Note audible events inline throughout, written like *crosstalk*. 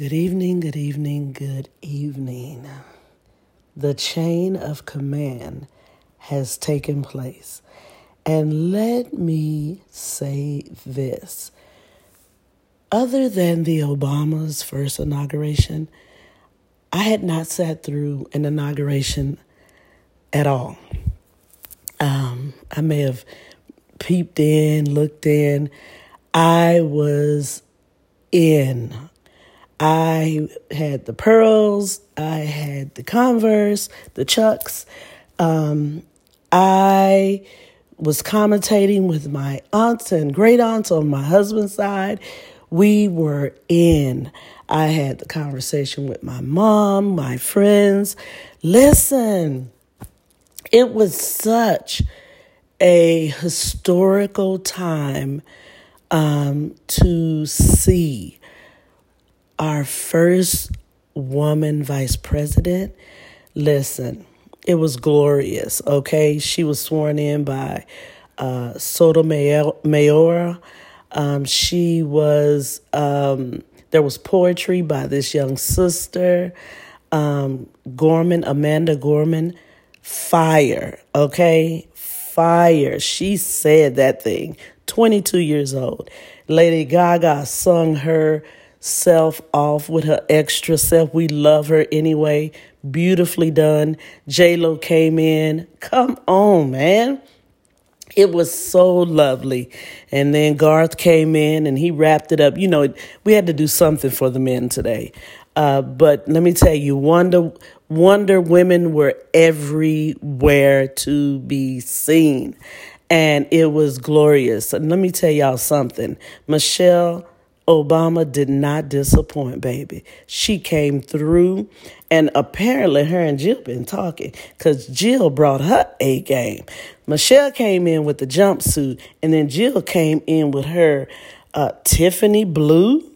Good evening, good evening, good evening. The chain of command has taken place. And let me say this other than the Obama's first inauguration, I had not sat through an inauguration at all. Um, I may have peeped in, looked in. I was in I had the pearls, I had the Converse, the Chucks. Um, I was commentating with my aunts and great aunts on my husband's side. We were in. I had the conversation with my mom, my friends. Listen, it was such a historical time um, to see our first woman vice president, listen, it was glorious, okay? She was sworn in by uh, Sotomayor. Um, she was, um, there was poetry by this young sister, um, Gorman, Amanda Gorman. Fire, okay? Fire. She said that thing, 22 years old. Lady Gaga sung her self off with her extra self. We love her anyway. Beautifully done. J Lo came in. Come on, man. It was so lovely. And then Garth came in and he wrapped it up. You know, we had to do something for the men today. Uh, but let me tell you, Wonder Wonder Women were everywhere to be seen. And it was glorious. And let me tell y'all something. Michelle Obama did not disappoint, baby. She came through, and apparently her and Jill been talking because Jill brought her A game. Michelle came in with the jumpsuit, and then Jill came in with her uh, Tiffany blue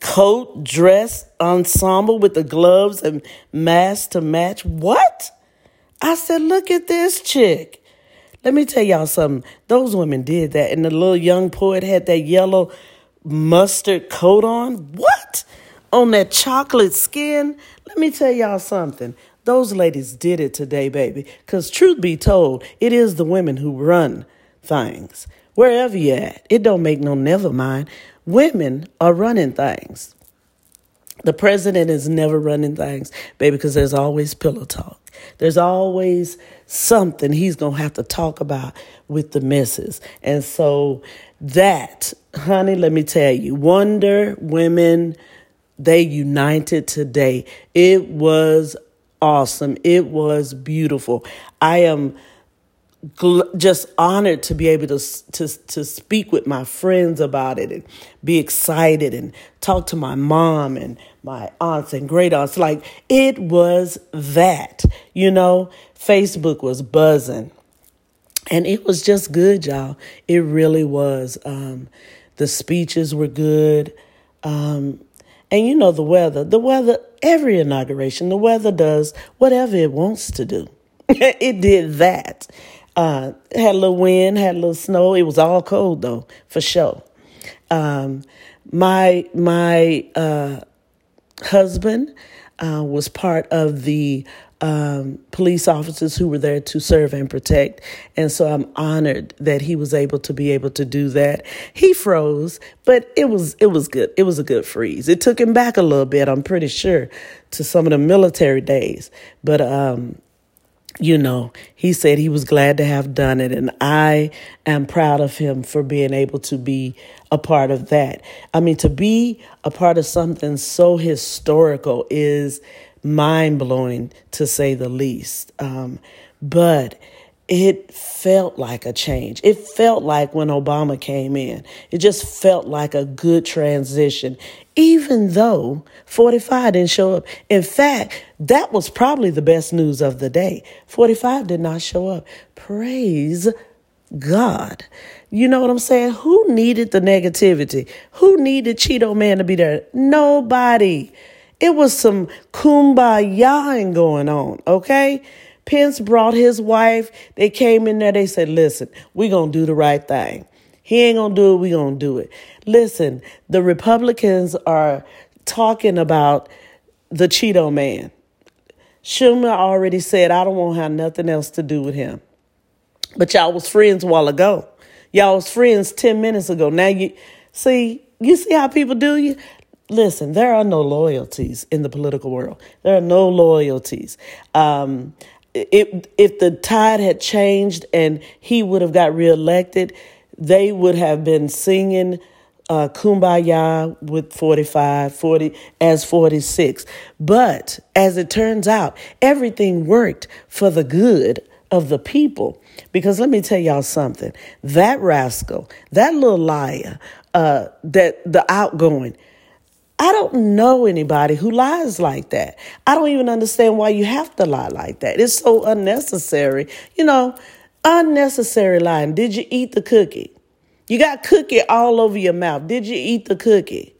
coat, dress ensemble with the gloves and mask to match. What? I said, look at this chick. Let me tell y'all something. Those women did that, and the little young poet had that yellow mustard coat on. What? On that chocolate skin? Let me tell y'all something. Those ladies did it today, baby. Because truth be told, it is the women who run things. Wherever you at, it don't make no never mind. Women are running things. The president is never running things, baby, because there's always pillow talk. There's always something he's going to have to talk about with the missus. And so that, honey, let me tell you, Wonder Women, they united today. It was awesome. It was beautiful. I am gl- just honored to be able to, to, to speak with my friends about it and be excited and talk to my mom and my aunts and great aunts. Like it was that, you know, Facebook was buzzing and it was just good, y'all. It really was. Um, the speeches were good. Um, and you know, the weather, the weather, every inauguration, the weather does whatever it wants to do. *laughs* it did that. Uh, had a little wind, had a little snow. It was all cold though, for sure. Um, my my uh, husband uh, was part of the um, police officers who were there to serve and protect. And so I'm honored that he was able to be able to do that. He froze, but it was it was good. It was a good freeze. It took him back a little bit, I'm pretty sure, to some of the military days. But um, you know, he said he was glad to have done it, and I am proud of him for being able to be a part of that. I mean, to be a part of something so historical is mind blowing to say the least. Um, but it felt like a change. It felt like when Obama came in, it just felt like a good transition, even though 45 didn't show up. In fact, that was probably the best news of the day. 45 did not show up. Praise God. You know what I'm saying? Who needed the negativity? Who needed Cheeto Man to be there? Nobody. It was some kumbaya going on, okay? Pence brought his wife. They came in there. They said, listen, we're going to do the right thing. He ain't going to do it. We're going to do it. Listen, the Republicans are talking about the Cheeto man. Schumer already said, I don't want to have nothing else to do with him. But y'all was friends a while ago. Y'all was friends 10 minutes ago. Now you see, you see how people do you? Listen, there are no loyalties in the political world. There are no loyalties. Um, if if the tide had changed and he would have got reelected, they would have been singing uh, Kumbaya with 45, 40 as 46. But as it turns out, everything worked for the good of the people. Because let me tell y'all something. That rascal, that little liar, uh, that the outgoing, I don't know anybody who lies like that. I don't even understand why you have to lie like that. It's so unnecessary. You know, unnecessary lying. Did you eat the cookie? You got cookie all over your mouth. Did you eat the cookie?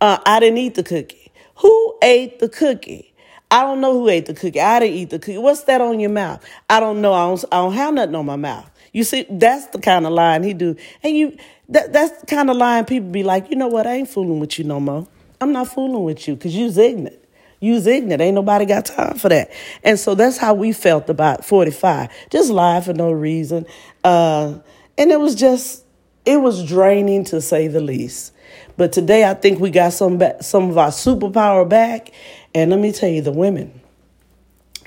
Uh, I didn't eat the cookie. Who ate the cookie? I don't know who ate the cookie. I didn't eat the cookie. What's that on your mouth? I don't know. I don't, I don't have nothing on my mouth. You see, that's the kind of lying he do. And you, that, that's the kind of lying people be like, you know what? I ain't fooling with you no more. I'm not fooling with you because you's ignorant. You's ignorant. Ain't nobody got time for that. And so that's how we felt about 45. Just lie for no reason. Uh, and it was just, it was draining to say the least. But today I think we got some back, some of our superpower back. And let me tell you, the women,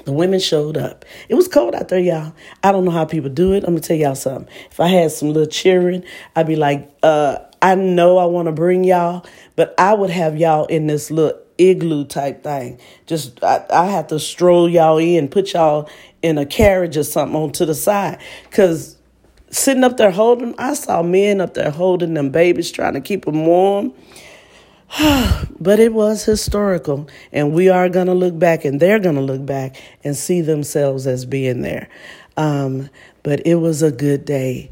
the women showed up. It was cold out there, y'all. I don't know how people do it. I'm gonna tell y'all something. If I had some little cheering, I'd be like, uh, I know I want to bring y'all, but I would have y'all in this little igloo type thing. Just I, I have to stroll y'all in, put y'all in a carriage or something on to the side, cause sitting up there holding, I saw men up there holding them babies, trying to keep them warm. *sighs* but it was historical, and we are going to look back, and they're going to look back and see themselves as being there. Um, but it was a good day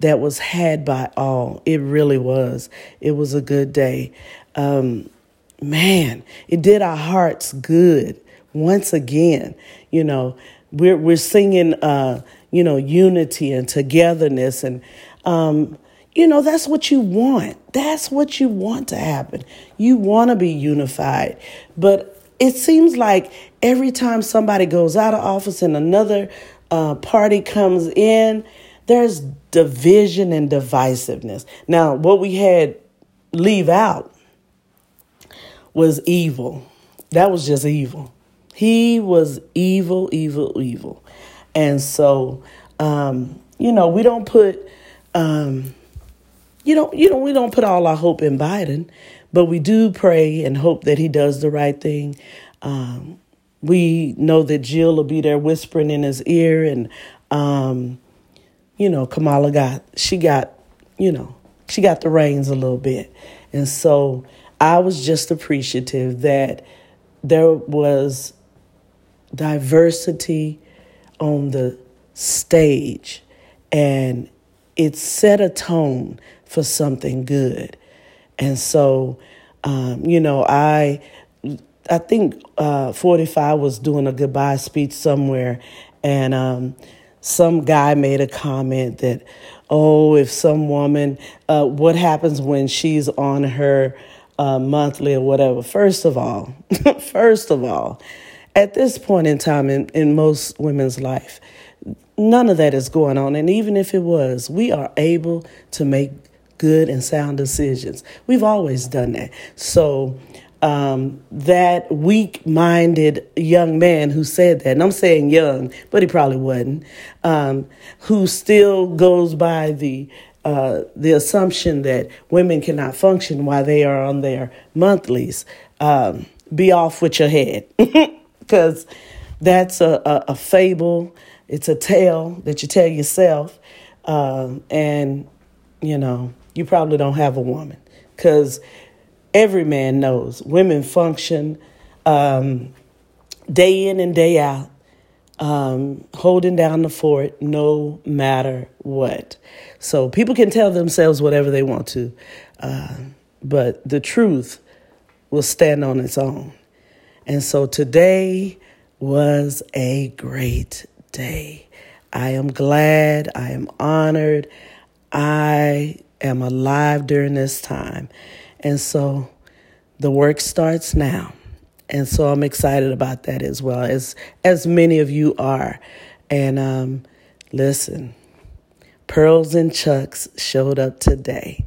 that was had by all. It really was. It was a good day. Um, man, it did our hearts good once again. You know, we're we're singing, uh, you know, unity and togetherness, and um, you know that's what you want. That's what you want to happen. You want to be unified, but it seems like every time somebody goes out of office and another uh, party comes in there's division and divisiveness. Now, what we had leave out was evil. That was just evil. He was evil, evil, evil. And so, um, you know, we don't put, um, you know, you know, we don't put all our hope in Biden, but we do pray and hope that he does the right thing. Um, we know that Jill will be there whispering in his ear, and um, you know, Kamala got, she got, you know, she got the reins a little bit. And so I was just appreciative that there was diversity on the stage and it set a tone for something good. And so, um, you know, I I think uh, 45 was doing a goodbye speech somewhere, and um, some guy made a comment that, oh, if some woman, uh, what happens when she's on her uh, monthly or whatever? First of all, *laughs* first of all, at this point in time in, in most women's life, none of that is going on. And even if it was, we are able to make good and sound decisions. We've always done that. So um, that weak minded young man who said that, and I'm saying young, but he probably wasn't, um, who still goes by the uh, the assumption that women cannot function while they are on their monthlies, um, be off with your head. *laughs* Because that's a, a, a, fable, it's a tale that you tell yourself. Um, and, you know, you probably don't have a woman. Because every man knows women function um, day in and day out, um, holding down the fort no matter what. So people can tell themselves whatever they want to, uh, but the truth will stand on its own. And so today was a great day. I am glad, I am honored, I am alive during this time. And so the work starts now. And so I'm excited about that as well, as as many of you are. And um, listen, Pearls and Chucks showed up today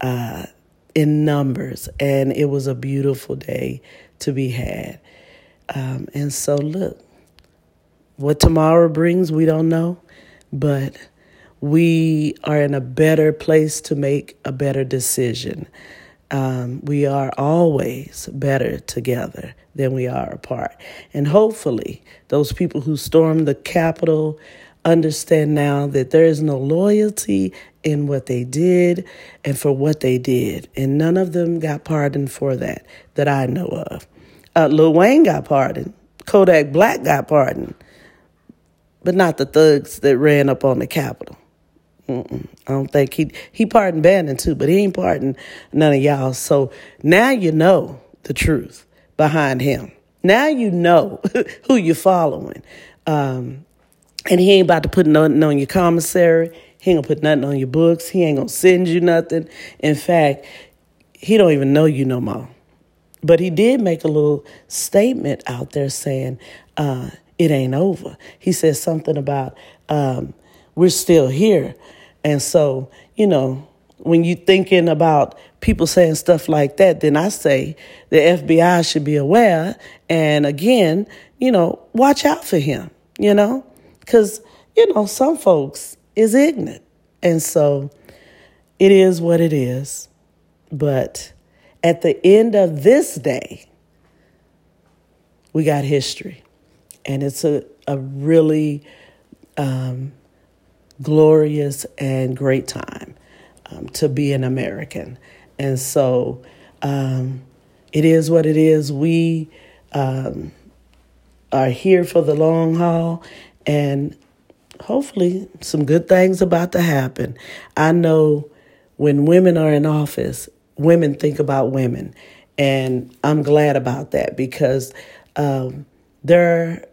uh, in numbers, and it was a beautiful day to be had. Um, and so, look, what tomorrow brings, we don't know, but we are in a better place to make a better decision. Um, we are always better together than we are apart. And hopefully, those people who stormed the Capitol understand now that there is no loyalty in what they did and for what they did. And none of them got pardoned for that, that I know of. Uh, Lil Wayne got pardoned, Kodak Black got pardoned, but not the thugs that ran up on the Capitol. Mm-mm. I don't think he he pardoned Bannon too, but he ain't pardoned none of y'all. So now you know the truth behind him. Now you know *laughs* who you're following. Um, and he ain't about to put nothing on your commissary. He ain't gonna put nothing on your books. He ain't gonna send you nothing. In fact, he don't even know you no more. But he did make a little statement out there saying uh, it ain't over. He said something about um, we're still here. And so, you know, when you're thinking about people saying stuff like that, then I say the FBI should be aware. And again, you know, watch out for him, you know? Because, you know, some folks is ignorant. And so it is what it is. But at the end of this day, we got history. And it's a, a really um, glorious and great time um, to be an American. And so um, it is what it is. We um, are here for the long haul, and hopefully some good things about to happen. I know when women are in office, women think about women, and I'm glad about that because um, there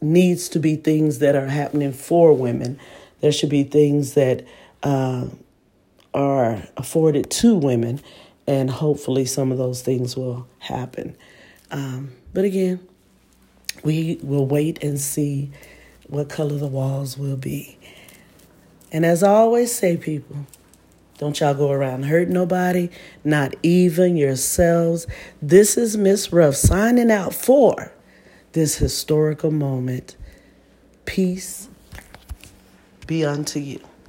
needs to be things that are happening for women. There should be things that uh, are afforded to women, and hopefully some of those things will happen. Um, but again, we will wait and see what color the walls will be. And as I always say, people, don't y'all go around hurt nobody, not even yourselves. This is Miss Ruff signing out for this historical moment. Peace be unto you.